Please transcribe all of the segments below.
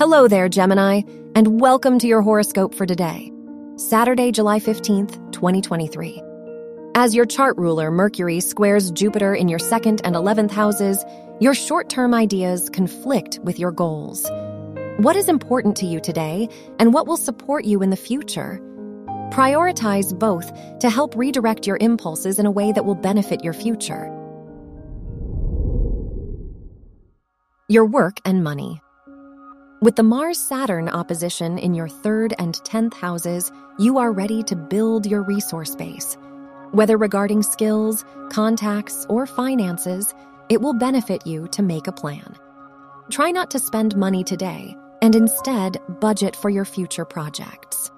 Hello there, Gemini, and welcome to your horoscope for today, Saturday, July 15th, 2023. As your chart ruler, Mercury, squares Jupiter in your second and 11th houses, your short term ideas conflict with your goals. What is important to you today, and what will support you in the future? Prioritize both to help redirect your impulses in a way that will benefit your future. Your work and money. With the Mars Saturn opposition in your third and 10th houses, you are ready to build your resource base. Whether regarding skills, contacts, or finances, it will benefit you to make a plan. Try not to spend money today and instead budget for your future projects.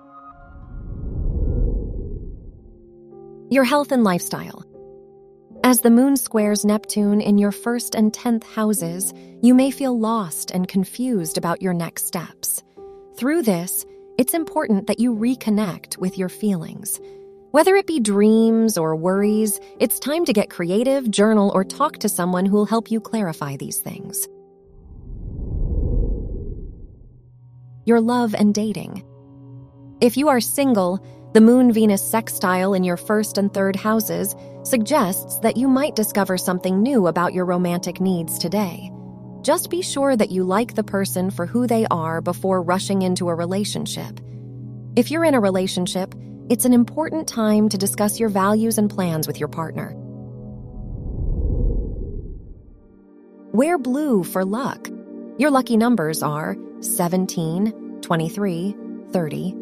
Your health and lifestyle. As the moon squares Neptune in your first and 10th houses, you may feel lost and confused about your next steps. Through this, it's important that you reconnect with your feelings. Whether it be dreams or worries, it's time to get creative, journal, or talk to someone who will help you clarify these things. Your love and dating. If you are single, the Moon Venus sextile in your first and third houses suggests that you might discover something new about your romantic needs today. Just be sure that you like the person for who they are before rushing into a relationship. If you're in a relationship, it's an important time to discuss your values and plans with your partner. Wear blue for luck. Your lucky numbers are 17, 23, 30,